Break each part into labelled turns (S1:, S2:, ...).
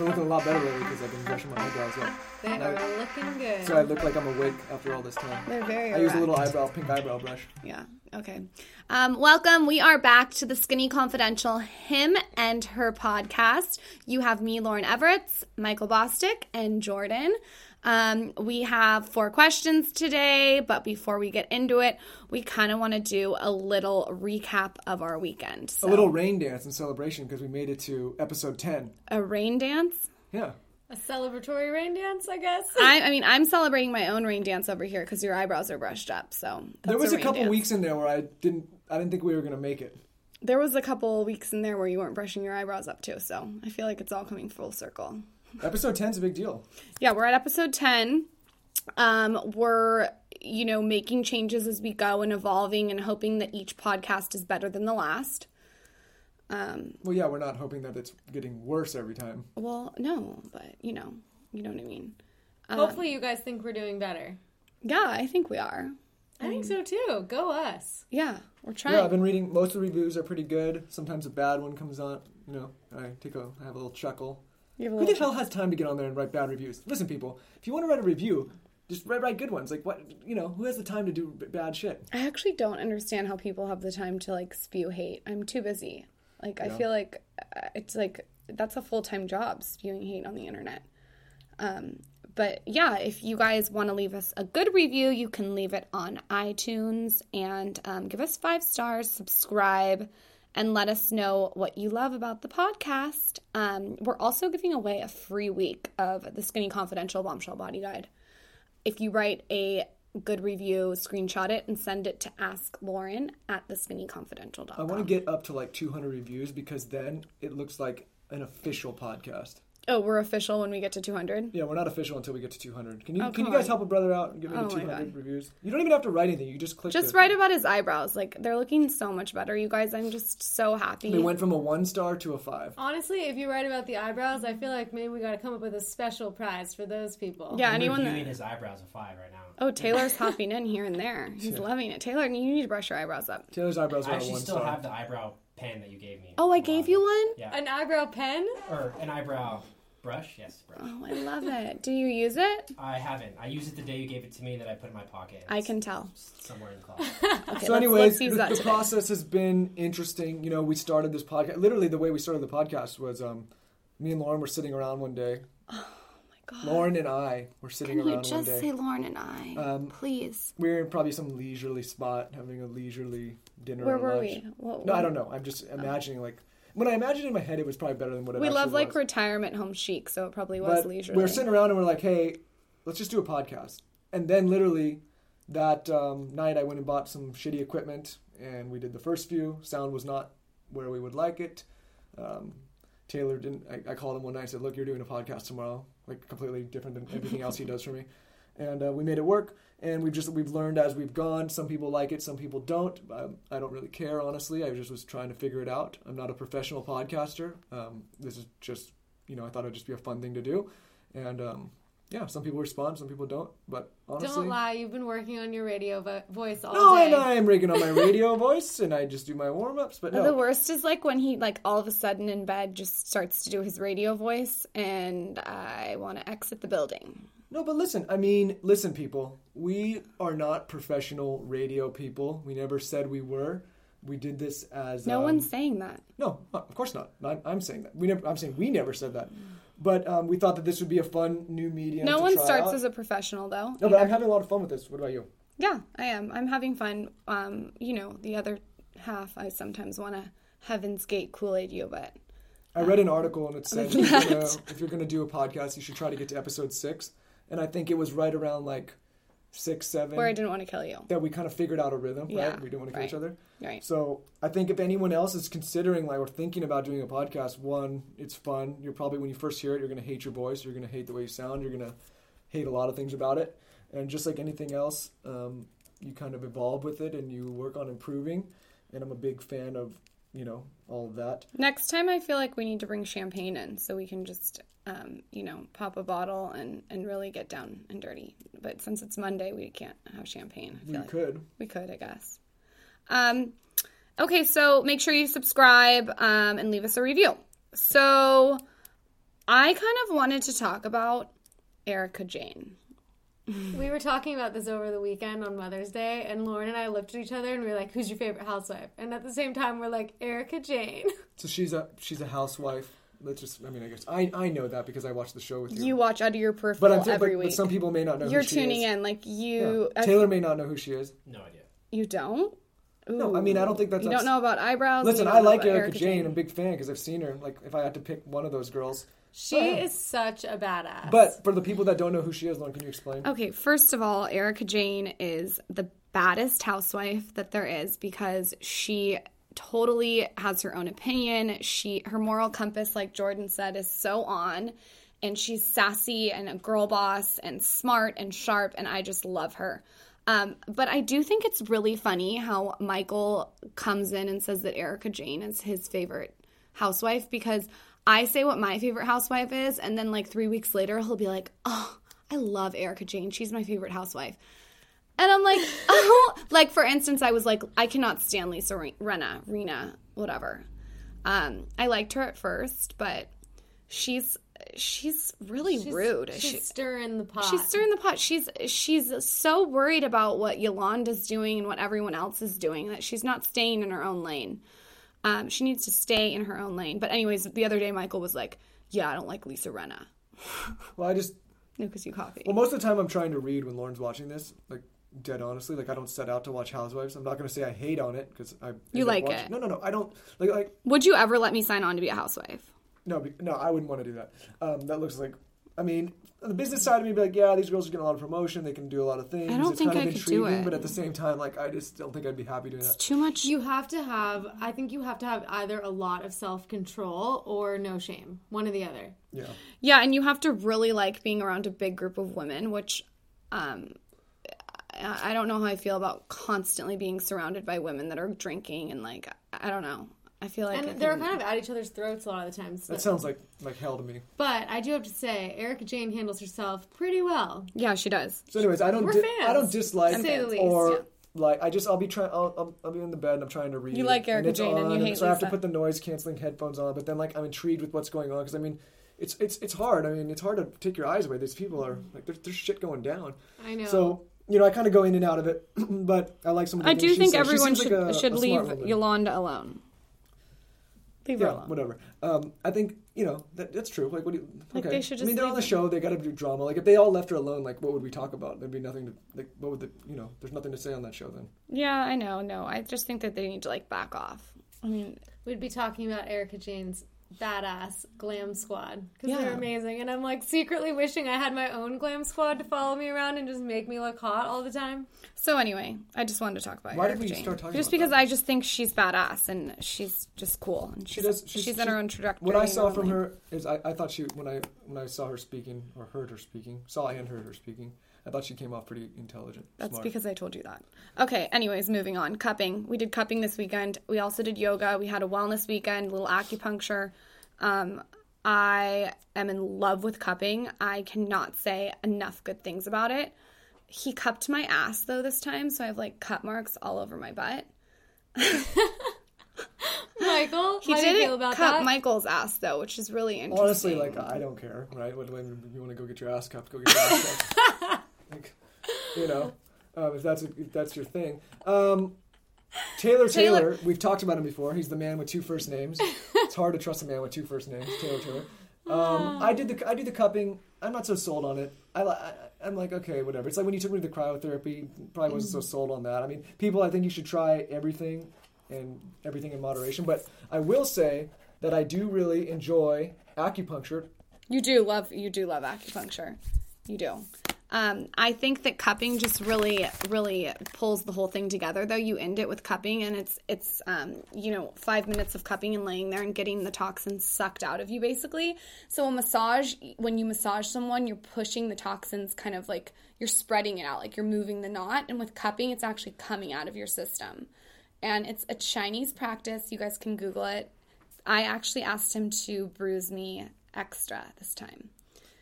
S1: been looking a lot better lately because I've been brushing my eyebrows up.
S2: They
S1: And I-
S2: are looking good.
S1: So I look like I'm awake after all this time.
S3: They're very
S1: I use a little eyebrow, pink eyebrow brush.
S3: Yeah. Okay. Um, welcome. We are back to the Skinny Confidential Him and Her podcast. You have me, Lauryn Evarts, Michael Bosstick, and Jordan. Um, we have four questions today, but before we get into it, we kind of want to do a little recap of our weekend. So,
S1: A little rain dance in celebration because we made it to episode 10.
S3: a rain dance.
S1: Yeah.
S2: a celebratory rain dance, I guess.
S3: I, I mean, I'm celebrating my own rain dance over here because your eyebrows are brushed up. So
S1: There was a
S3: rain
S1: couple
S3: dance.
S1: weeks in there where I didn't I didn't think we were going to make it.
S3: There was a couple weeks in there where you weren't brushing your eyebrows up too. So I feel like it's all coming full circle.
S1: Episode 10 is a big deal.
S3: Yeah, we're at episode 10. Um, we're, you know, making changes as we go and evolving and hoping that each podcast is better than the last. Um,
S1: Well, yeah, we're not hoping that it's getting worse every time.
S3: well, no, but you know, you know what I mean.
S2: Hopefully, you guys think we're doing better.
S3: Yeah, I think we are.
S2: I think so too. Go us.
S3: Yeah, we're trying.
S1: Yeah, I've been reading. Most of the reviews are pretty good. Sometimes a bad one comes on. You know, I take a, I have a little chuckle. Who the hell has time to get on there and write bad reviews? Listen, people, if you want to write a review, just write, write good ones. Like what, you know, who has the time to do b- bad shit?
S3: I actually don't understand how people have the time to like spew hate. I'm too busy. Like I feel like uh, it's like that's a full time job spewing hate on the internet. Um, but yeah, if you guys want to leave us a good review, you can leave it on iTunes and um, give us five stars, subscribe, and let us know what you love about the podcast. Um, we're also giving away a free week of the Skinny Confidential Bombshell Body Guide if you write a good review, screenshot it and send it to Ask Lauryn at theskinnyconfidential.com.
S1: I want to get up to like 200 reviews because then it looks like an official podcast.
S3: Oh, we're official when we get to 200.
S1: Yeah, we're not official until we get to 200. Can you
S3: Oh,
S1: can you guys
S3: on.
S1: help a brother out and get me
S3: Oh
S1: 200 reviews? You don't even have to write anything. You just click.
S3: Just
S1: the-
S3: write about his eyebrows. Like they're looking so much better, you guys. I'm just so happy.
S1: They went from a one star to a five.
S2: Honestly, if you write about the eyebrows, I feel like maybe we got to come up with a special prize for those people.
S3: yeah,
S4: I'm
S3: anyone
S4: reviewing
S3: that.
S4: his eyebrows a five right now.
S3: Oh, Taylor's hopping in here and there. He's
S1: Yeah.
S3: loving it. Taylor, you need to brush your eyebrows up.
S1: Taylor's eyebrows
S4: I
S1: are a
S4: actually
S1: one
S4: still
S1: star.
S4: have the eyebrow pen that you gave me.
S3: Oh, I gave you one?
S4: Yeah,
S2: An eyebrow pen?
S4: or an eyebrow brush. Yes, brush.
S3: Oh, I love it. Do you use it?
S4: I haven't. I used it the day you gave it to me that I put in my pocket.
S3: I can tell.
S4: somewhere in the closet.
S3: Okay,
S1: so,
S3: let's,
S1: anyways,
S3: let's
S1: the, the process has been interesting. You know, we started this podcast. Literally, the way we started the podcast was um, me and Lauryn were sitting around one day.
S3: Oh my god.
S1: Lauryn and I were sitting
S3: Can you
S1: around one
S3: just say Lauryn and I?
S1: Um,
S3: Please.
S1: we were in probably some leisurely spot, having a leisurely dinner.
S3: Where
S1: or
S3: were
S1: lunch.
S3: we? What,
S1: No, I don't know. I'm just imagining like when I imagined in my head, it was probably better than what it
S3: We love like
S1: was.
S3: retirement home chic, so it probably was
S1: but
S3: leisurely.
S1: We're sitting around and we're like, hey, let's just do a podcast. And then literally that um, night, I went and bought some shitty equipment, and we did the first few. Sound was not where we would like it. Um, Taylor didn't. I, I called him one night and said, "Look, you're doing a podcast tomorrow, like completely different than everything else he does for me." And uh, we made it work. And we've just we've learned as we've gone. Some people like it, some people don't. Um, I don't really care, honestly. I just was trying to figure it out. I'm not a professional podcaster. Um, this is just you know I thought it'd just be a fun thing to do. And um, yeah, some people respond, some people don't. But honestly,
S2: Don't lie, you've been working on your radio vo- voice all
S1: no,
S2: day.
S1: and I am rigging on my radio voice, and I just do my warm ups. But
S3: The worst is like when he like all of a sudden in bed just starts to do his radio voice, and I want to exit the building.
S1: No. But listen, I mean, listen, people. We are not professional radio people. We never said we were. We did this as
S3: No
S1: um,
S3: one's saying that.
S1: No, of course not. I'm, I'm saying that. We never. I'm saying we never said that. But um, we thought that this would be a fun new medium.
S3: No
S1: to
S3: one starts
S1: out.
S3: as a professional though.
S1: No, but I'm having a lot of fun with this. What about you?
S3: Yeah, I am. I'm having fun. Um, you know, the other half, I sometimes want to Heaven's Gate Kool Aid you, but
S1: I read an article and it said if you're, gonna,
S3: that.
S1: if you're gonna do a podcast, you should try to get to episode six. And I think it was right around like six, seven
S3: where I didn't want to kill you.
S1: that we kind of figured out a rhythm.
S3: Yeah,
S1: right? We didn't want to kill
S3: right.
S1: each other.
S3: Right.
S1: So I think if anyone else is considering like or thinking about doing a podcast, one, it's fun. You're probably when you first hear it, you're gonna hate your voice. You're gonna hate the way you sound. You're gonna hate a lot of things about it. And just like anything else, um, you kind of evolve with it and you work on improving. And I'm a big fan of you know all of that.
S3: Next time, I feel like we need to bring champagne in so we can just, um, you know, pop a bottle and, and really get down and dirty. But since it's Monday, we can't have champagne. I feel
S1: We
S3: like
S1: could.
S3: we could, I guess. Um, okay, so make sure you subscribe um, and leave us a review. So I kind of wanted to talk about Erika Jayne.
S2: We were talking about this over the weekend on Mother's Day, and Lauryn and I looked at each other and we were like, "Who's your favorite housewife?" And at the same time, we're like, "Erika Jayne."
S1: So she's a she's a housewife. Let's just. I mean, I guess I I know that because I watched the show with you.
S3: You watch out of your
S1: but I'm but,
S3: every
S1: but
S3: week.
S1: some people may not know.
S3: You're
S1: who she
S3: tuning in, like you. I-
S1: Taylor may not know who she is.
S4: No idea.
S3: you don't.
S1: No, I mean I don't think that's.
S3: You don't know about eyebrows.
S1: Listen, I like
S3: about
S1: Erica, Jane. I'm a big fan because I've seen her. Like, if I had to pick one of those girls,
S2: She
S1: Oh,
S2: is such a badass.
S1: but for the people that don't know who she is, Lauryn, can you explain?
S3: Okay, first of all, Erika Jayne is the baddest housewife that there is because she totally has her own opinion. She her moral compass, like Jordan said, is so on. And she's sassy and a girl boss and smart and sharp, and I just love her. Um, but I do think it's really funny how Michael comes in and says that Erika Jayne is his favorite housewife because I say what my favorite housewife is, and then like three weeks later, he'll be like, Oh, I love Erika Jayne. She's my favorite housewife. And I'm like, oh, like for instance, I was like, I cannot stand Lisa Rinna, Rinna, whatever. Um, I liked her at first, but she's she's really
S2: she's,
S3: rude.
S2: She's
S3: She-
S2: stirring the pot.
S3: She's stirring the pot. She's she's so worried about what Yolanda's doing and what everyone else is doing that she's not staying in her own lane. Um, she needs to stay in her own lane. But anyways, the other day Michael was like, "Yeah, I don't like Lisa Rinna."
S1: Well, I just
S3: No, because you coffee.
S1: well most of the time I'm trying to read when Lauryn's watching this. Like, dead honestly, like I don't set out to watch Housewives. I'm not going to say I hate on it because I
S3: You
S1: up
S3: like
S1: watching-
S3: it.
S1: No, no, no. I don't like like
S3: Would you ever let me sign on to be a housewife?
S1: no no. I wouldn't want to do that. Um, that looks like. I mean, the business side of me be like, yeah, these girls are getting a lot of promotion. They can do a lot of things.
S3: I don't
S1: it's
S3: think
S1: kind
S3: I
S1: of
S3: could do
S1: intriguing,
S3: it.
S1: but at the same time, like I just don't think I'd be happy doing
S3: It's
S1: that.
S3: too much.
S2: You have to have. I think you have to have either a lot of self control or no shame. One or the other.
S1: Yeah.
S3: Yeah, and you have to really like being around a big group of women, which um I I don't know how I feel about constantly being surrounded by women that are drinking and like I don't know. I feel like I
S2: and they're
S3: can-
S2: kind of at each other's throats a lot of the times.
S1: That sounds like like hell to me.
S2: but I do have to say, Erika Jayne handles herself pretty well.
S3: Yeah, she does.
S1: So, anyways, I don't
S2: We're
S1: di-
S2: fans,
S1: I don't dislike
S2: say the least,
S1: or
S3: yeah.
S1: like I just I'll be trying I'll, I'll I'll be in the bed and I'm trying to read.
S3: You like Erica
S1: and it's
S3: Jane and you
S1: on,
S3: hate
S1: so I have to put the noise canceling headphones on. But then like I'm intrigued with what's going on because I mean. It's, it's it's hard. I mean, it's hard to take your eyes away. These people are like there's, there's shit going down.
S2: I know.
S1: So you know, I kind of go in and out of it, but I like some of the
S3: I
S1: things
S3: do
S1: she
S3: think
S1: says.
S3: Everyone should
S1: like a-
S3: should
S1: a
S3: leave
S1: woman.
S3: Yolanda alone. Leave her alone.
S1: whatever. Um, I think you know that, that's true. Like, what do you?
S3: Like,
S1: okay.
S3: they should
S1: I mean, they're on the show. They got to do drama. Like, if they all left her alone, like, what would we talk about? There'd be nothing to like. What would the you know? There's nothing to say on that show then.
S3: Yeah, I know. No, I just think that they need to like back off. I mean,
S2: We'd be talking about Erika Jayne's badass glam squad because
S3: Yeah.
S2: they're amazing. And I'm like secretly wishing I had my own glam squad to follow me around and just make me look hot all the time.
S3: so anyway, I just wanted to talk about
S1: Why did
S3: Erica
S1: we
S3: Jane.
S1: start talking
S3: Just
S1: about
S3: because
S1: that?
S3: I just think she's badass and she's just cool. And
S1: She
S3: she's,
S1: does.
S3: She's,
S1: She's,
S3: in her own trajectory.
S1: What I saw from
S3: lane.
S1: her is I, I thought she when I when I saw her speaking or heard her speaking, saw and heard her speaking, I thought she came off pretty intelligent.
S3: That's
S1: smart.
S3: because I told you that. Okay, anyways, moving on. Cupping. We did cupping this weekend. We also did yoga. We had a wellness weekend, a little acupuncture. Um, I am in love with cupping. I cannot say enough good things about it. He cupped my ass though this time, so I have like cut marks all over my butt.
S2: Michael,
S3: He
S2: how do you
S3: didn't
S2: feel about
S3: cup
S2: that?
S3: Michael's ass though, which is really interesting.
S1: Honestly, like I don't care, right? When, when you want to go get your ass cupped, go get your ass cupped. You know, um, if that's if that's your thing. Um, Taylor, Taylor
S3: Taylor-
S1: we've talked about him before. He's the man with two first names. it's hard to trust a man with two first names. Taylor Taylor. Um, I did the I do the cupping. I'm not so sold on it. I, I I'm like okay, whatever. It's like when you took me to the cryotherapy. Probably wasn't so sold on that. I mean, people. I think you should try everything and everything in moderation. But I will say that I do really enjoy acupuncture.
S3: You do love you do love acupuncture. You do. Um, I think that cupping just really, really pulls the whole thing together. Though you end it with cupping, and it's it's um, you know five minutes of cupping and laying there and getting the toxins sucked out of you, basically. So a massage, when you massage someone, you're pushing the toxins, kind of like you're spreading it out, like you're moving the knot. And with cupping, it's actually coming out of your system. And it's a Chinese practice. You guys can Google it. I actually asked him to bruise me extra this time.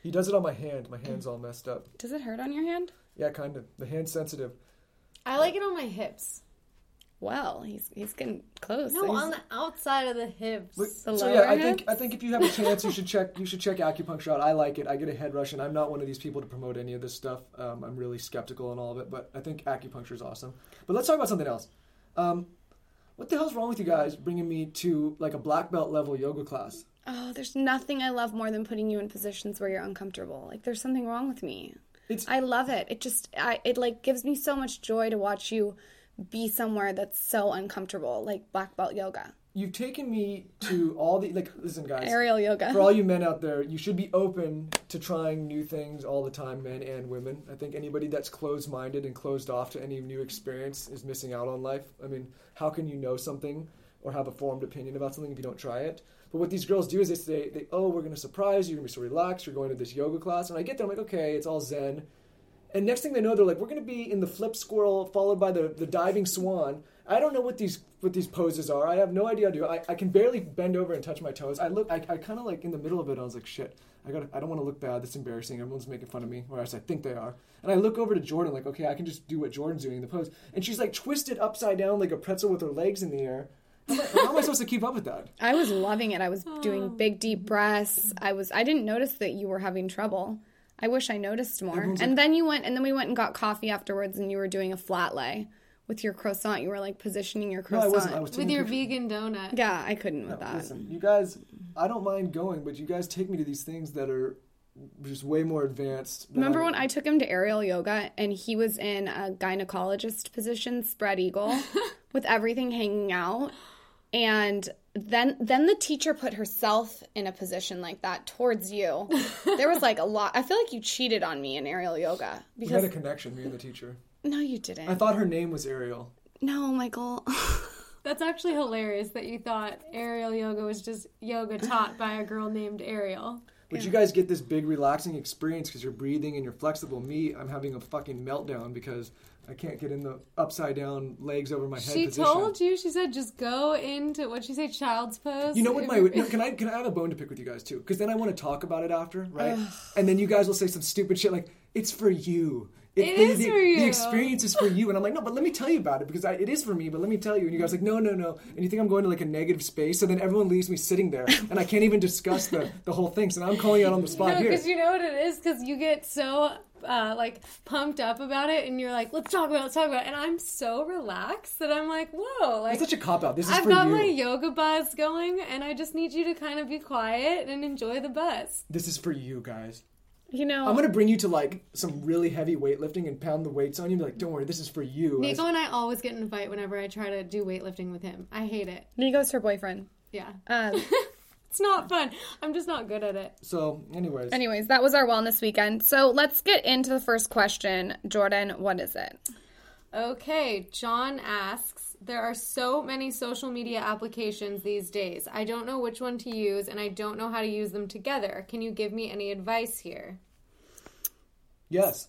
S1: He does it on my hand. My hand's all messed up.
S3: Does it hurt on your hand?
S1: Yeah, kind of. The hand's sensitive.
S2: I like it on my hips.
S3: well. He's he's getting close.
S2: No,
S3: He's-
S2: on the outside of the hips.
S1: But-
S3: The
S1: so
S3: lower
S1: yeah, I
S3: hips?
S1: think I think if you have a chance, you should check you should check acupuncture out. I like it. I get a head rush, and I'm not one of these people to promote any of this stuff. Um, I'm really skeptical on all of it, but I think acupuncture is awesome. But let's talk about something else. Um, what the hell's wrong with you guys bringing me to like a black belt level yoga class?
S3: Oh, there's nothing I love more than putting you in positions where you're uncomfortable. Like there's something wrong with me.
S1: It's
S3: I love it. It just I it like gives me so much joy to watch you be somewhere that's so uncomfortable, like black belt yoga,
S1: you've taken me to all the like. Listen, guys.
S3: aerial yoga.
S1: for all you men out there, you should be open to trying new things all the time, men and women. I think anybody that's closed minded and closed off to any new experience is missing out on life. I mean, how can you know something or have a formed opinion about something if you don't try it? But what these girls do is they say, they, oh, we're going to surprise you. You're going to be so relaxed. You're going to this yoga class. And I get there, I'm like, okay, it's all zen. And next thing they know, they're like, we're going to be in the flip squirrel followed by the, the diving swan. I don't know what these what these poses are. I have no idea. Do I, I can barely bend over and touch my toes. I look. I, I kind of like in the middle of it. I was like, shit. I got. I don't want to look bad. That's embarrassing. Everyone's making fun of me, or I think they are. And I look over to Jordan, like, okay, I can just do what Jordan's doing in the pose. And she's like twisted upside down like a pretzel with her legs in the air. How am I, how am I supposed to keep up with that?
S3: I was loving it. I was doing oh. big deep breaths. I was I didn't notice that you were having trouble. I wish I noticed more.
S1: Everyone's
S3: and then you went and then we went and got coffee afterwards and you were doing a flat lay with your croissant. You were like positioning your
S1: No, I
S3: croissant.
S1: wasn't. I was
S2: with your
S1: pictures.
S2: vegan donut.
S3: yeah, I couldn't with that.
S1: Listen, you guys, I don't mind going, but you guys take me to these things that are just way more advanced. than
S3: Remember when I took him to aerial yoga and he was in a gynecologist position, spread eagle, with everything hanging out, and then then the teacher put herself in a position like that towards you. There was like a lot. I feel like you cheated on me in aerial yoga
S1: we
S3: because
S1: had a connection, me and the teacher.
S3: no, you didn't.
S1: I thought her name was Ariel.
S3: no, Michael.
S2: That's actually hilarious that you thought aerial yoga was just yoga taught by a girl named Ariel.
S1: But you guys get this big relaxing experience because you're breathing and you're flexible. Me, I'm having a fucking meltdown because I can't get in the upside down legs over my head
S2: She
S1: position.
S2: told you, she said, just go into what she say, child's pose.
S1: You know what my no, can I can I have a bone to pick with you guys too? Because then I want to talk about it after, right? and then you guys will say some stupid shit like it's for you.
S2: It
S1: the,
S2: is
S1: the,
S2: for
S1: The experience is for you, and I'm like, no, but let me tell you about it because I, it is for me. But let me tell you, and you guys are like, no, no, no, and you think I'm going to like a negative space, so then everyone leaves me sitting there, and I can't even discuss the the whole thing. So now I'm calling you out on the spot
S2: No,
S1: here.
S2: because you know what it is. Because you get so uh, like pumped up about it, and you're like, "Let's talk about, it, let's talk about." it. And I'm so relaxed that I'm like, "Whoa!" Like
S1: It's such a cop out. This is
S2: I've got
S1: you.
S2: my yoga buzz going, and I just need you to kind of be quiet and enjoy the buzz.
S1: This is for you guys.
S3: You know,
S1: I'm gonna bring you to like some really heavy weightlifting and pound the weights on you. And be like, don't worry, this is for you.
S2: Nico and I always get in a fight whenever I try to do weightlifting with him. I hate it.
S3: Nico's her boyfriend.
S2: Yeah,
S3: Um,
S2: it's not fun. I'm just not good at it.
S1: So, anyways,
S3: anyways, that was our wellness weekend. So let's get into the first question. Jordan, what is it?
S2: Okay, John asks There are so many social media applications these days. I don't know which one to use and I don't know how to use them together. Can you give me any advice here?
S1: yes,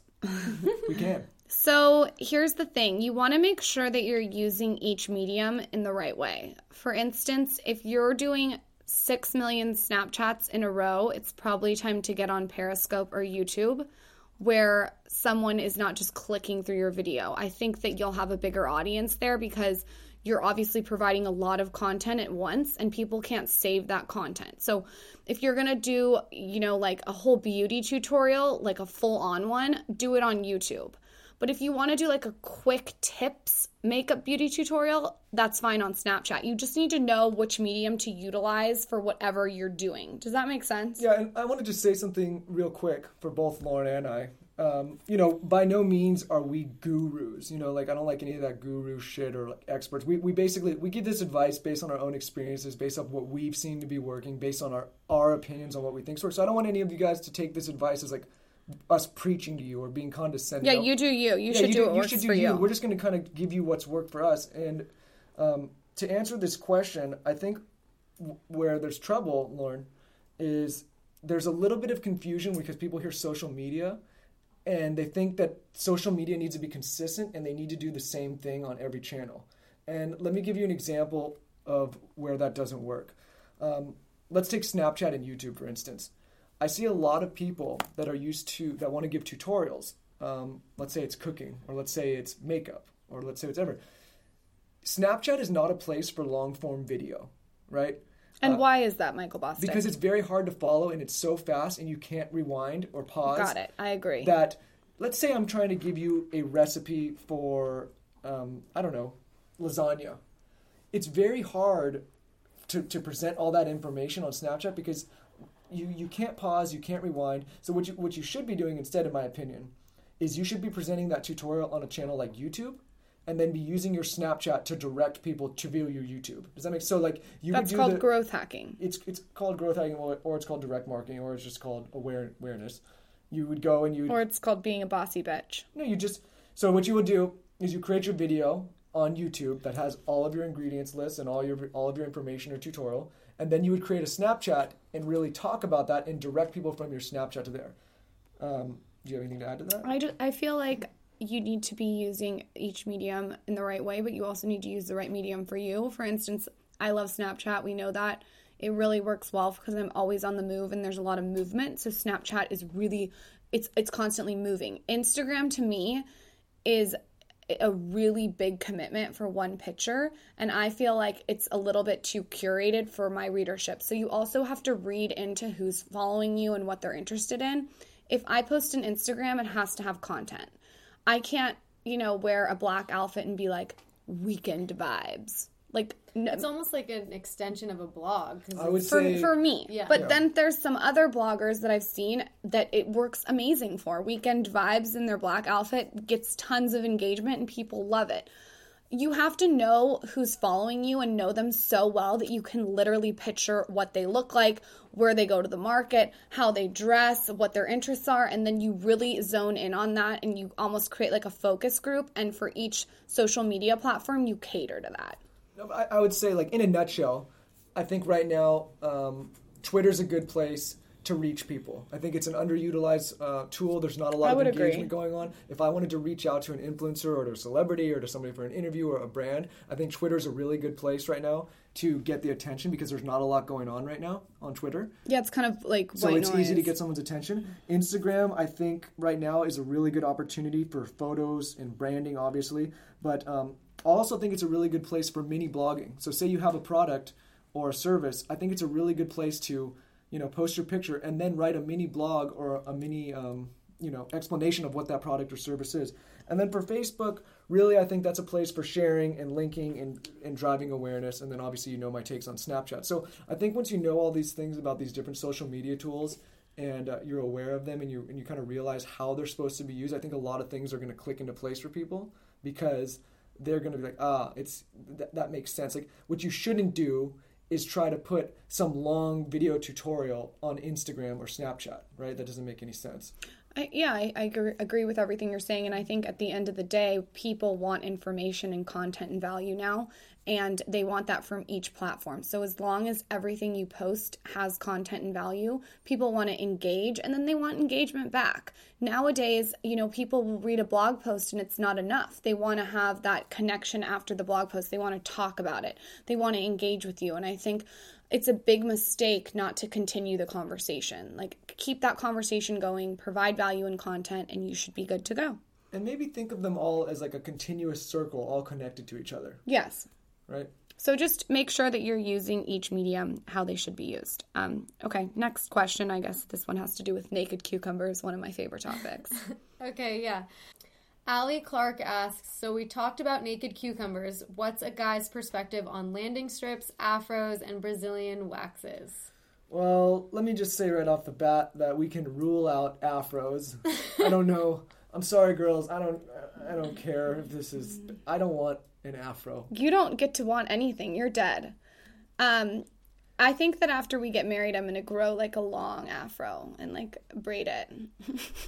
S1: we can.
S3: So here's the thing you want to make sure that you're using each medium in the right way. For instance, if you're doing 6 million Snapchats in a row, it's probably time to get on Periscope or YouTube where someone is not just clicking through your video. I think that you'll have a bigger audience there because you're obviously providing a lot of content at once and people can't save that content. So if you're going to do, you know, like a whole beauty tutorial, like a full on one, do it on YouTube. But if you want to do like a quick tips makeup beauty tutorial, that's fine on Snapchat. You just need to know which medium to utilize for whatever you're doing. Does that make sense?
S1: Yeah, and I want to just say something real quick for both Lauryn and I. Um, you know, by no means are we gurus. You know, like I don't like any of that guru shit or like experts. We, we basically we give this advice based on our own experiences, based on what we've seen to be working, based on our our opinions on what we think works. So I don't want any of you guys to take this advice as like us preaching to you or being condescending.
S3: Yeah, you do you. You
S1: Yeah,
S3: should do what works
S1: should do
S3: for you.
S1: We're just going to kind of give you what's worked for us. And um, to answer this question, I think w- where there's trouble, Lauryn, is there's a little bit of confusion because people hear social media and they think that social media needs to be consistent and they need to do the same thing on every channel. And let me give you an example of where that doesn't work. Um, let's take Snapchat and YouTube, for instance. I see a lot of people that are used to that want to give tutorials. Um, let's say it's cooking, or let's say it's makeup, or let's say it's ever. Snapchat is not a place for long form video, right?
S3: And why is that, Michael Boston?
S1: Because it's very hard to follow and it's so fast and you can't rewind or pause.
S3: Got it. I agree.
S1: That let's say I'm trying to give you a recipe for um, I don't know lasagna. It's very hard to, to present all that information on Snapchat because you, you can't pause, you can't rewind. So what you what you should be doing instead, in my opinion, is you should be presenting that tutorial on a channel like YouTube and then be using your Snapchat to direct people to view your YouTube. Does that make so? Like you
S3: That's
S1: would do
S3: called
S1: the,
S3: growth hacking.
S1: it's it's called growth hacking or, or it's called direct marketing or it's just called aware, awareness. You would go and you
S3: Or it's called being a bossy bitch.
S1: no, you just so what you would do is you create your video on YouTube that has all of your ingredients lists and all your all of your information or tutorial, and then you would create a Snapchat and really talk about that and direct people from your Snapchat to there. Um, do you have anything to add to that?
S3: I, just, I feel like you need to be using each medium in the right way, but you also need to use the right medium for you. For instance, I love Snapchat. We know that. It really works well because I'm always on the move and there's a lot of movement. So Snapchat is really it's it's constantly moving. Instagram to me is a really big commitment for one picture and I feel like it's a little bit too curated for my readership. So you also have to read into who's following you and what they're interested in. If I post an Instagram, it has to have content. I can't, you know, wear a black outfit and be like weekend vibes. Like no,
S2: It's almost like an extension of a blog.
S1: I would
S3: for,
S1: say
S3: for me.
S2: Yeah.
S3: But
S1: Yeah.
S3: then there's some other bloggers that I've seen that it works amazing for. Weekend vibes in their black outfit gets tons of engagement and people love it. You have to know who's following you and know them so well that you can literally picture what they look like, where they go to the market, how they dress, what their interests are, and then you really zone in on that and you almost create like a focus group. And for each social media platform, you cater to that.
S1: No, I, I would say, like in a nutshell, I think right now um, Twitter's a good place to reach people. I think it's an underutilized uh, tool. There's not a lot of engagement
S3: agree.
S1: going on. If I wanted to reach out to an influencer or to a celebrity or to somebody for an interview or a brand, I think Twitter's a really good place right now to get the attention because there's not a lot going on right now on Twitter.
S3: Yeah, it's kind of like
S1: So it's easy to get someone's attention. Instagram, I think, right now is a really good opportunity for photos and branding, obviously. But um, I also think it's a really good place for mini blogging. So, say you have a product or a service, I think it's a really good place to, you know, post your picture and then write a mini blog or a mini, um, you know, explanation of what that product or service is. And then for Facebook, really, I think that's a place for sharing and linking and, and driving awareness. And then obviously, you know my takes on Snapchat. So I think once you know all these things about these different social media tools and uh, you're aware of them and you, and you kind of realize how they're supposed to be used, I think a lot of things are going to click into place for people because they're going to be like, ah, it's th- that makes sense. Like what you shouldn't do is try to put some long video tutorial on Instagram or Snapchat, right? That doesn't make any sense.
S3: I, yeah, I, I agree, agree with everything you're saying. And I think at the end of the day, people want information and content and value now, and they want that from each platform. So as long as everything you post has content and value, people want to engage and then they want engagement back. Nowadays, you know, people will read a blog post and it's not enough. They want to have that connection after the blog post, they want to talk about it, they want to engage with you. And I think it's a big mistake not to continue the conversation. Like, keep that conversation going, provide value and content, and you should be good to go.
S1: And maybe think of them all as like a continuous circle, all connected to each other,
S3: Yes.
S1: Right?
S3: So just make sure that you're using each medium how they should be used. Um, okay, next question. I guess this one has to do with naked cucumbers, one of my favorite topics.
S2: Okay, yeah. Allie Clark asks, so we talked about naked cucumbers. What's a guy's perspective on landing strips, afros, and Brazilian waxes?
S1: Well, let me just say right off the bat that we can rule out afros. I don't know. I'm sorry, girls. I don't. I don't care if this is. I don't want an afro.
S3: you don't get to want anything. You're dead. Um, I think that after we get married, I'm gonna grow like a long afro and like braid it.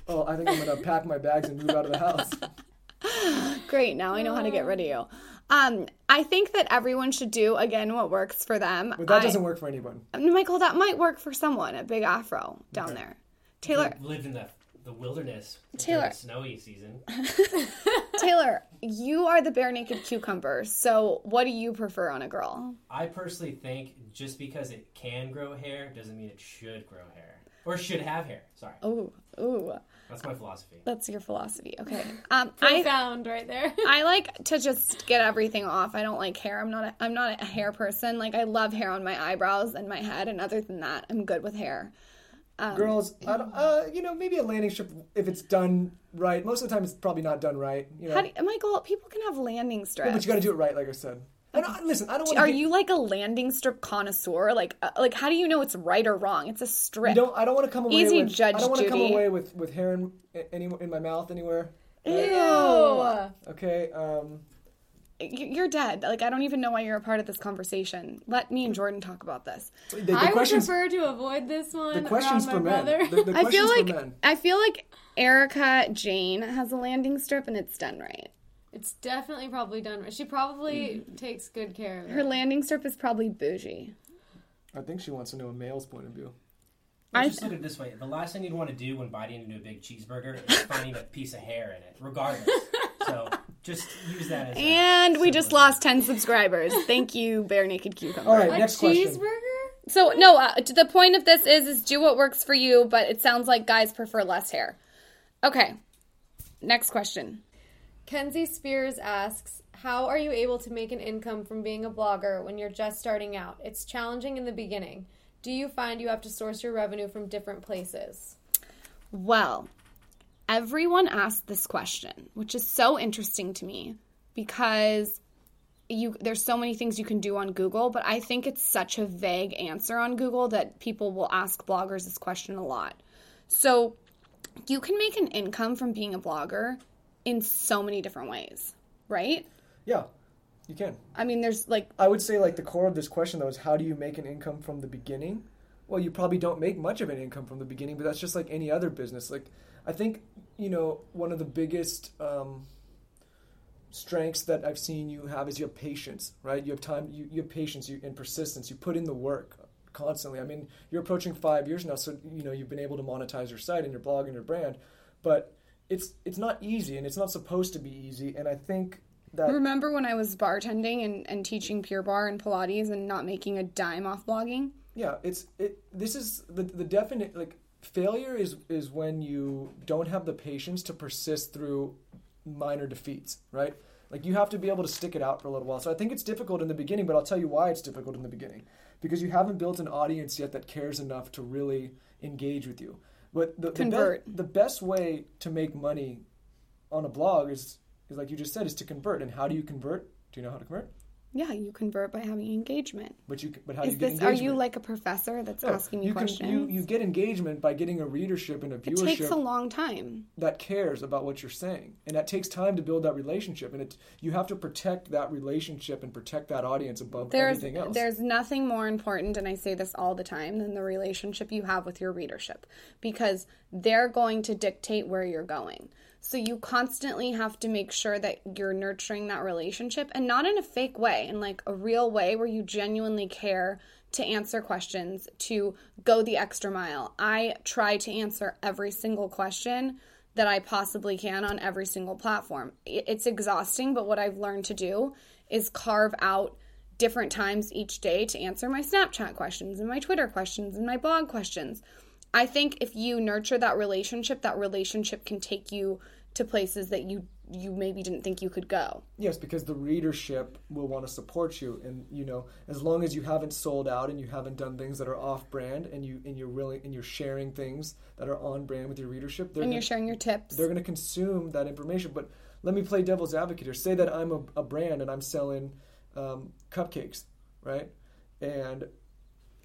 S1: Oh, I think I'm gonna pack my bags and move out of the house.
S3: Great, now I know how to get rid of you. Um, I think that everyone should do again what works for them.
S1: But that
S3: I-
S1: doesn't work for anyone.
S3: Michael, that might work for someone, a big afro down there. Taylor,
S4: I've lived in the the wilderness
S3: Taylor.
S4: during snowy season.
S3: Taylor, you are the bare naked cucumber. So, what do you prefer on a girl?
S4: I personally think just because it can grow hair doesn't mean it should grow hair or should have hair. Sorry,
S3: Ooh, ooh,
S4: that's my philosophy.
S3: that's your philosophy. Okay. Um, I
S2: found right there.
S3: I like to just get everything off. I don't like hair. I'm not. A, I'm not a hair person. Like I love hair on my eyebrows and my head, and other than that, I'm good with hair.
S1: Girls, I uh, you know, maybe a landing strip if it's done right. Most of the time, it's probably not done right. You know,
S3: How do, Michael? People can have landing strips.
S1: but you got to do it right, like I said. I don't, listen, I don't want
S3: Are
S1: to.
S3: you like a landing strip connoisseur? Like, uh, like how do you know it's right or wrong? It's a strip.
S1: You don't. I don't want to come away
S3: Easy,
S1: with.
S3: Judge
S1: I don't want to come away with with hair in any in my mouth anywhere.
S3: Ew.
S1: Okay. Um,
S3: You're dead. Like I don't even know why you're a part of this conversation. Let me and Jordan talk about this.
S1: the, the
S2: I would prefer to avoid this one.
S1: The questions for
S2: my
S1: men.
S2: brother.
S1: The, the
S3: I
S1: questions
S3: feel like
S1: men.
S3: I feel like Erika Jayne has a landing strip and it's done right.
S2: It's definitely probably done right. She probably mm. takes good care of it.
S3: Her landing strip is probably bougie.
S1: I think she wants to know a male's point of view.
S3: I-
S4: just look at it this way: the last thing you'd want to do when biting into a big cheeseburger is finding a piece of hair in it, regardless. so just use that as. a
S3: And we just lost 10 subscribers. Thank you, Bare Naked Cucumber.
S1: All right,
S2: a
S1: next question.
S2: cheeseburger?
S3: So, no, uh, the point of this is is do what works for you, but it sounds like guys prefer less hair. Okay. Next question.
S2: Kenzie Spears asks, How are you able to make an income from being a blogger when you're just starting out? It's challenging in the beginning. Do you find you have to source your revenue from different places?
S3: Well, everyone asked this question, which is so interesting to me because you there's so many things you can do on Google, but I think it's such a vague answer on Google that people will ask bloggers this question a lot. So, you can make an income from being a blogger in so many different ways, right?
S1: Yeah, you can.
S3: I mean, there's like
S1: I would say like the core of this question though is how do you make an income from the beginning? Well, you probably don't make much of an income from the beginning, but that's just like any other business. Like I think you know one of the biggest um, strengths that I've seen you have is you have patience, right? You have time, you, you have patience you, and persistence. You put in the work constantly. I mean, you're approaching five years now, so you know you've been able to monetize your site and your blog and your brand, but it's it's not easy and it's not supposed to be easy. And I think that
S3: remember when I was bartending and, and teaching Pure Barre and Pilates and not making a dime off blogging?
S1: Yeah it's it this is the the definite like failure is is when you don't have the patience to persist through minor defeats right? Like you have to be able to stick it out for a little while. So i think it's difficult in the beginning but i'll tell you why it's difficult in the beginning. Because you haven't built an audience yet that cares enough to really engage with you. But the, the, be- the best way to make money on a blog is is like you just said is to convert. And how do you convert? Do you know how to convert
S3: Yeah, you convert by having engagement.
S1: but you but how do
S3: Is
S1: you get
S3: this are you like a professor that's
S1: No,
S3: asking you,
S1: you
S3: questions?
S1: Can, you, you get engagement by getting a readership and a viewership.
S3: it takes a long time.
S1: that cares about what you're saying, and that takes time to build that relationship. And it you have to protect that relationship and protect that audience above
S3: There's
S1: everything else.
S3: there's nothing more important, and I say this all the time, than the relationship you have with your readership, because they're going to dictate where you're going. So you constantly have to make sure that you're nurturing that relationship, and not in a fake way, in like a real way where you genuinely care to answer questions, to go the extra mile. I try to answer every single question that I possibly can on every single platform. It's exhausting, but what I've learned to do is carve out different times each day to answer my Snapchat questions and my Twitter questions and my blog questions. I think if you nurture that relationship, that relationship can take you to places that you you maybe didn't think you could go.
S1: yes, because the readership will want to support you, and you know, as long as you haven't sold out and you haven't done things that are off brand, and you and you're really and you're sharing things that are on brand with your readership, they're
S3: And
S1: gonna-
S3: you're sharing your tips.
S1: they're going to consume that information. But let me play devil's advocate here. Say that I'm a, a brand and I'm selling um, cupcakes, right? And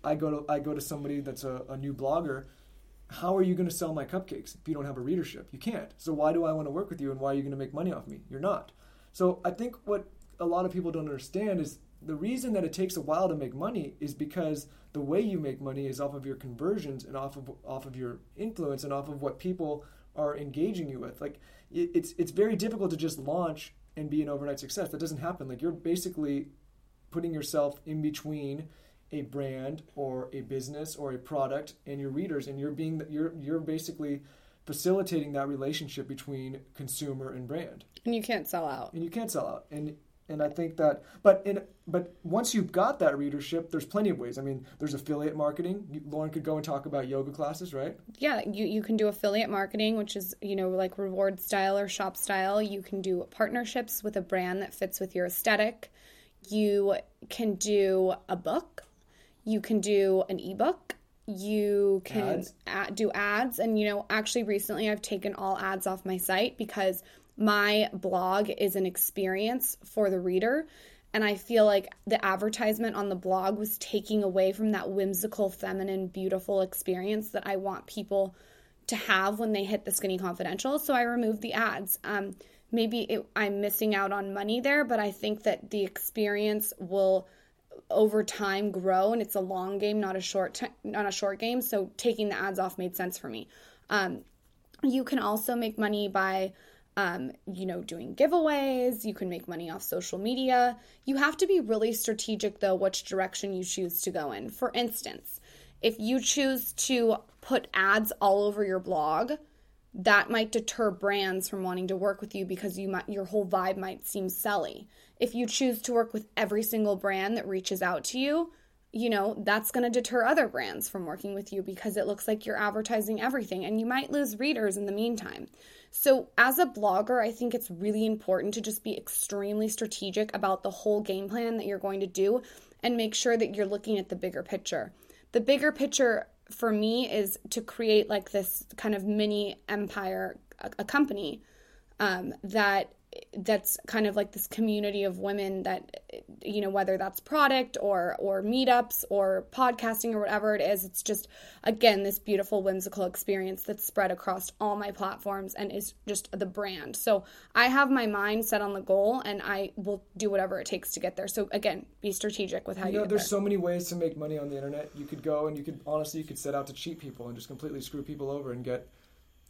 S1: I go to I go to somebody that's a, a new blogger. How are you going to sell my cupcakes if you don't have a readership? You can't. So why do I want to work with you and why are you going to make money off me? You're not. So I think what a lot of people don't understand is the reason that it takes a while to make money is because the way you make money is off of your conversions and off of off of your influence and off of what people are engaging you with. Like it, it's it's very difficult to just launch and be an overnight success. That doesn't happen. Like you're basically putting yourself in between a brand or a business or a product and your readers and you're being you're you're basically facilitating that relationship between consumer and brand.
S3: And you can't sell out.
S1: and you can't sell out. And and I think that but in but once you've got that readership there's plenty of ways. I mean there's affiliate marketing. You, Lauryn could go and talk about yoga classes right?
S3: Yeah you, you can do affiliate marketing which is you know like reward style or shop style. You can do partnerships with a brand that fits with your aesthetic. You can do a book you can do an ebook you can
S1: Ads.
S3: a- do ads and you know actually recently i've taken all ads off my site because my blog is an experience for the reader and i feel like the advertisement on the blog was taking away from that whimsical feminine beautiful experience that i want people to have when they hit the skinny confidential so i removed the ads um, maybe it, i'm missing out on money there but i think that the experience will over time grow and it's a long game not a short not a short game so taking the ads off made sense for me. Um, you can also make money by um, you know doing giveaways. You can make money off social media. You have to be really strategic though which direction you choose to go in. For instance if you choose to put ads all over your blog that might deter brands from wanting to work with you because you might your whole vibe might seem selly. If you choose to work with every single brand that reaches out to you, you know, that's going to deter other brands from working with you because it looks like you're advertising everything and you might lose readers in the meantime. So, as a blogger, I think it's really important to just be extremely strategic about the whole game plan that you're going to do and make sure that you're looking at the bigger picture. The bigger picture for me is to create like this kind of mini empire, a, a company um, that that's kind of like this community of women that you know whether that's product or or meetups or podcasting or whatever it is it's just again this beautiful whimsical experience that's spread across all my platforms and is just the brand. So i have my mind set on the goal and i will do whatever it takes to get there. So again be strategic with how you,
S1: you know there's
S3: there.
S1: so many ways to make money on the internet. You could go and you could honestly you could set out to cheat people and just completely screw people over and get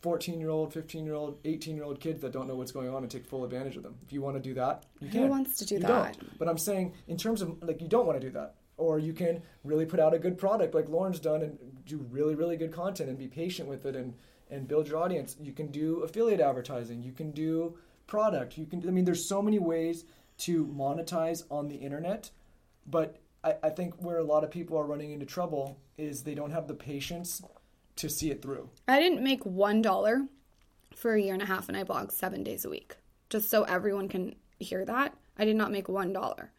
S1: 14 year old 15 year old 18 year old kids that don't know what's going on and take full advantage of them. If you want to do that you
S3: Who
S1: can.
S3: wants to do
S1: you
S3: that?
S1: don't. but i'm saying in terms of like you don't want to do that. Or you can really put out a good product like lauryn's done and do really really good content and be patient with it and and build your audience. You can do affiliate advertising. You can do product. You can i mean there's so many ways to monetize on the internet but I, I think where a lot of people are running into trouble is they don't have the patience to see it through
S3: I didn't make one dollar for a year and a half, and I blogged seven days a week. Just so everyone can hear that, I did not make one dollar.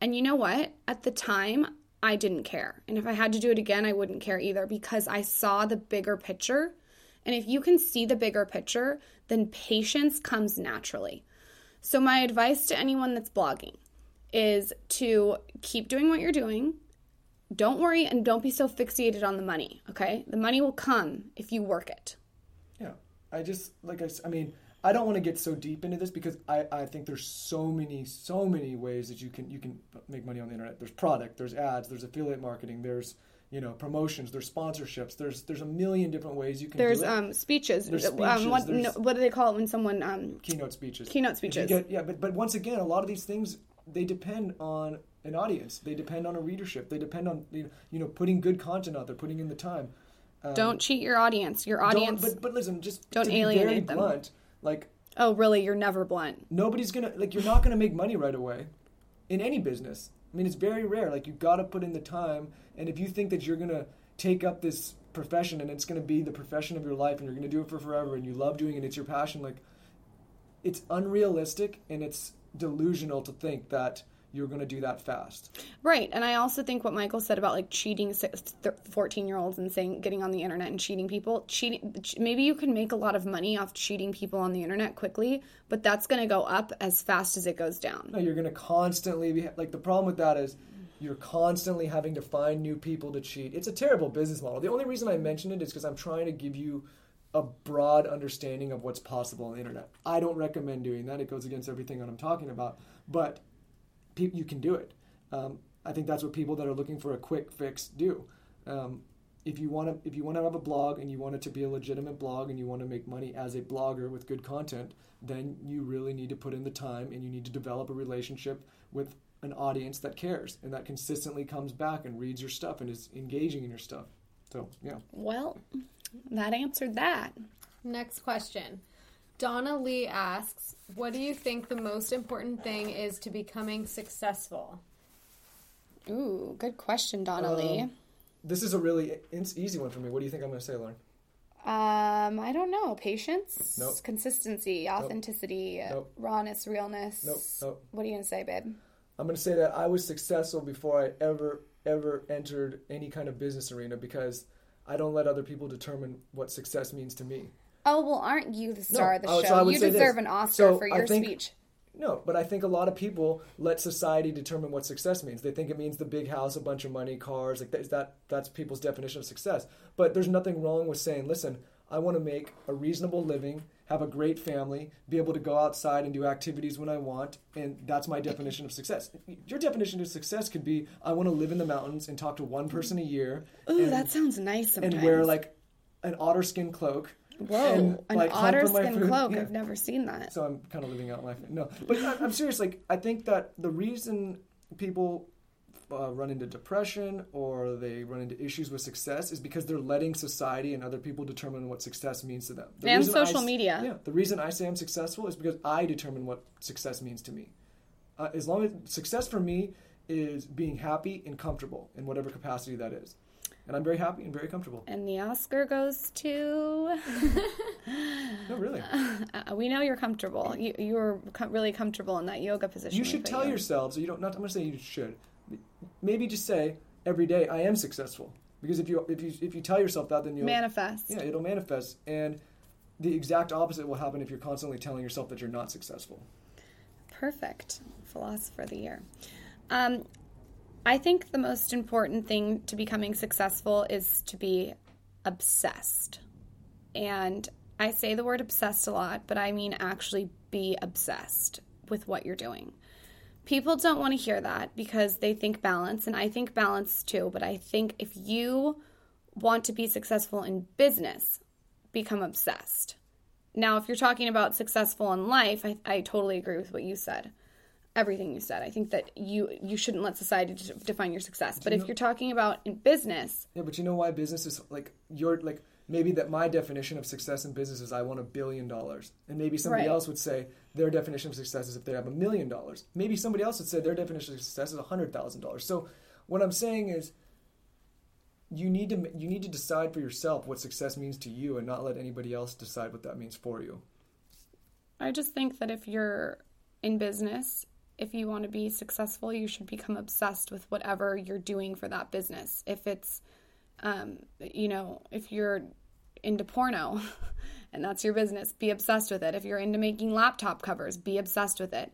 S3: And you know what? At the time, I didn't care. And if I had to do it again, I wouldn't care either because I saw the bigger picture. And if you can see the bigger picture, then patience comes naturally. So, my advice to anyone that's blogging is to keep doing what you're doing, don't worry and don't be so fixated on the money, okay? The money will come if you work it.
S1: Yeah, I just like I, I mean, I don't want to get so deep into this because I, I think there's so many so many ways that you can you can make money on the internet. There's product, there's ads, there's affiliate marketing, there's you know promotions, there's sponsorships, there's there's a million different ways you can.
S3: There's
S1: do it.
S3: um speeches.
S1: There's
S3: Um,
S1: speeches,
S3: what,
S1: there's-
S3: no, what do they call it when someone um
S1: keynote speeches.
S3: Keynote speeches.
S1: get- yeah, but but once again, a lot of these things they depend on an audience. They depend on a readership. They depend on you know, putting good content out there, putting in the time. Um,
S3: don't cheat your audience. Your
S1: don't-
S3: audience.
S1: but but listen, just
S3: Don't
S1: to be very
S3: alienate them.
S1: blunt, like
S3: oh, really? You're never blunt.
S1: nobody's gonna like you're not gonna make money right away in any business i mean it's very rare like you've got to put in the time and if you think that you're gonna take up this profession and it's gonna be the profession of your life and you're gonna do it for forever and you love doing it and it's your passion like it's unrealistic and it's delusional to think that you're gonna do that fast.
S3: Right. And I also think what Michael said about like cheating 14 year olds and saying getting on the internet and cheating people, cheating, maybe you can make a lot of money off cheating people on the internet quickly, but that's going to go up as fast as it goes down.
S1: no you're gonna constantly be like the problem with that is you're constantly having to find new people to cheat. It's a terrible business model. The only reason i mention it is because i'm trying to give you a broad understanding of what's possible on the internet. I don't recommend doing that. It goes against everything that i'm talking about. But pe- you can do it um, i think that's what people that are looking for a quick fix do um, if you want to if you want to have a blog and you want it to be a legitimate blog and you want to make money as a blogger with good content then you really need to put in the time and you need to develop a relationship with an audience that cares and that consistently comes back and reads your stuff and is engaging in your stuff so yeah
S3: Well, that answered that.
S2: Next question. Donna Lee asks, "What do you think the most important thing is to becoming successful?"
S3: Ooh, good question, Donna
S1: Um,
S3: Lee.
S1: This is a really in- easy one for me. What do you think I'm going to say, Lauryn?
S3: Um, I don't know. Patience,
S1: Nope.
S3: consistency, authenticity,
S1: Nope.
S3: rawness, realness.
S1: Nope, nope.
S3: What are you gonna say, babe?
S1: I'm going to say that I was successful before I ever, ever entered any kind of business arena because I don't let other people determine what success means to me.
S3: Oh well, aren't you the star of the
S1: oh,
S3: show?
S1: Would
S3: you deserve an Oscar
S1: So
S3: for your
S1: think-
S3: speech.
S1: No, but I think a lot of people let society determine what success means. They think it means the big house, a bunch of money, cars. Like that, that that's people's definition of success. But there's nothing wrong with saying, "Listen, I want to make a reasonable living, have a great family, be able to go outside and do activities when I want, and that's my definition of success." Your definition of success could be, "I want to live in the mountains and talk to one person a year,
S3: Ooh,
S1: and,
S3: that sounds nice. Sometimes.
S1: and wear like an otter skin cloak."
S3: Whoa,
S1: and,
S3: an
S1: like,
S3: otter skin cloak.
S1: Yeah.
S3: I've never seen that.
S1: So I'm kind of living out my no, but I'm serious. Like I think that the reason people uh, run into depression or they run into issues with success is because they're letting society and other people determine what success means to them. The
S3: And
S1: reason I
S3: social media.
S1: Yeah, the reason I say I'm successful is because I determine what success means to me. Uh, as long as success for me is being happy and comfortable in whatever capacity that is, and I'm very happy and very comfortable.
S3: And the Oscar goes to.
S1: No, really.
S3: Uh, we know you're comfortable. You you were com- really comfortable in that yoga position.
S1: You should tell
S3: you
S1: yourselves. You don't. Not. I'm gonna say you should. Maybe just say every day I am successful because if you if you if you tell yourself that, then you'll
S3: manifest.
S1: yeah it'll manifest. And the exact opposite will happen if you're constantly telling yourself that you're not successful.
S3: Perfect. Philosopher of the year. Um, I think the most important thing to becoming successful is to be obsessed. And I say the word obsessed a lot, but I mean actually be obsessed with what you're doing. People don't want to hear that because they think balance, and I think balance too, but I think if you want to be successful in business, become obsessed. Now, if you're talking about successful in life, I, I totally agree with what you said. Everything you said. I think that you you shouldn't let society de- define your success. But if you're talking about in business,
S1: Yeah, but you know why business is like your like maybe that my definition of success in business is I want a billion dollars, and maybe somebody
S3: Right.
S1: else would say their definition of success is if they have a million dollars. Maybe somebody else would say their definition of success is a hundred thousand dollars. So what I'm saying is. You need to you need to decide for yourself what success means to you, and not let anybody else decide what that means for you.
S3: I just think that if you're in business, if you want to be successful, you should become obsessed with whatever you're doing for that business. If it's, um, you know, if you're into porno and that's your business, be obsessed with it. If you're into making laptop covers, be obsessed with it.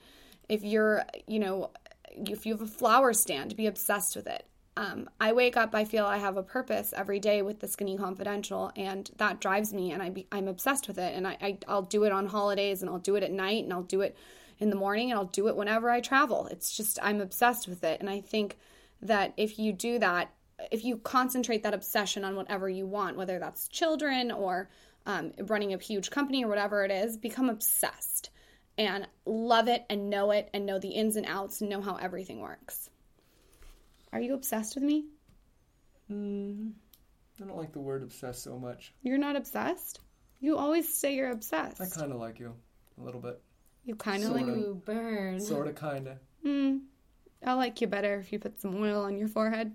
S3: If you're, you know, if you have a flower stand, be obsessed with it. Um, I wake up, I feel I have a purpose every day with the Skinny Confidential, and that drives me, and I I'm obsessed with it. And I, I, I'll do it on holidays, and I'll do it at night, and I'll do it in the morning, and I'll do it whenever I travel. It's just, I'm obsessed with it. And I think that if you do that, if you concentrate that obsession on whatever you want, whether that's children or um, running a huge company or whatever it is, become obsessed and love it and know it and know the ins and outs and know how everything works. Are you obsessed with me?
S1: I don't like the word obsessed so much.
S3: You're not obsessed? You always say you're obsessed.
S1: I kind of like you a little bit,
S3: you kind of like
S2: Ooh, burn.
S1: sort of, kind of.
S3: Hmm. I like you better if you put some oil on your forehead.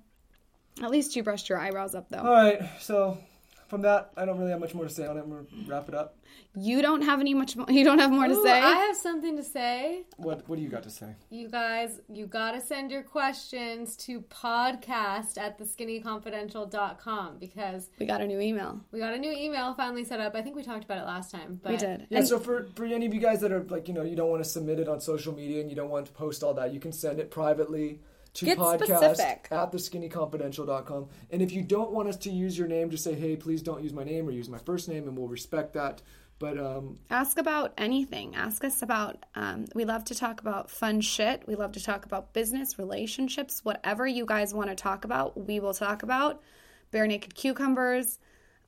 S3: At least you brushed your eyebrows up, though.
S1: All right, so from that, I don't really have much more to say on it. I'm gonna wrap it up.
S3: You don't have any much. Mo- you don't have more to say.
S2: I have something to say.
S1: What What do you got to say?
S2: You guys, you gotta send your questions to podcast at theskinnyconfidential.com because
S3: we got a new email.
S2: we got a new email finally set up. I think we talked about it last time. But
S3: we did.
S1: Yeah,
S3: And
S1: so for for any of you guys that are like, you know, you don't want to submit it on social media and you don't want to post all that, you can send it privately to
S3: Get
S1: podcast
S3: specific.
S1: at theskinnyconfidential.com. And if you don't want us to use your name, just say, hey, please don't use my name or use my first name, and we'll respect that. But um,
S3: ask about anything. Ask us about. Um, we love to talk about fun shit. We love to talk about business, relationships, whatever you guys want to talk about. We will talk about bare naked cucumbers.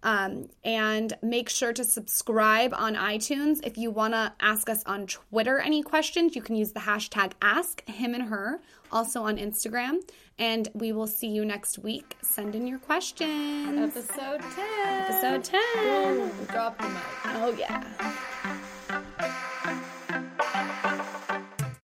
S3: Um, and make sure to subscribe on iTunes. If you want to ask us on Twitter any questions, you can use the hashtag ask him and her, also on Instagram. And we will see you next week. Send in your questions.
S2: Episode 10.
S3: Episode 10.
S2: Drop the mic.
S3: Oh, yeah.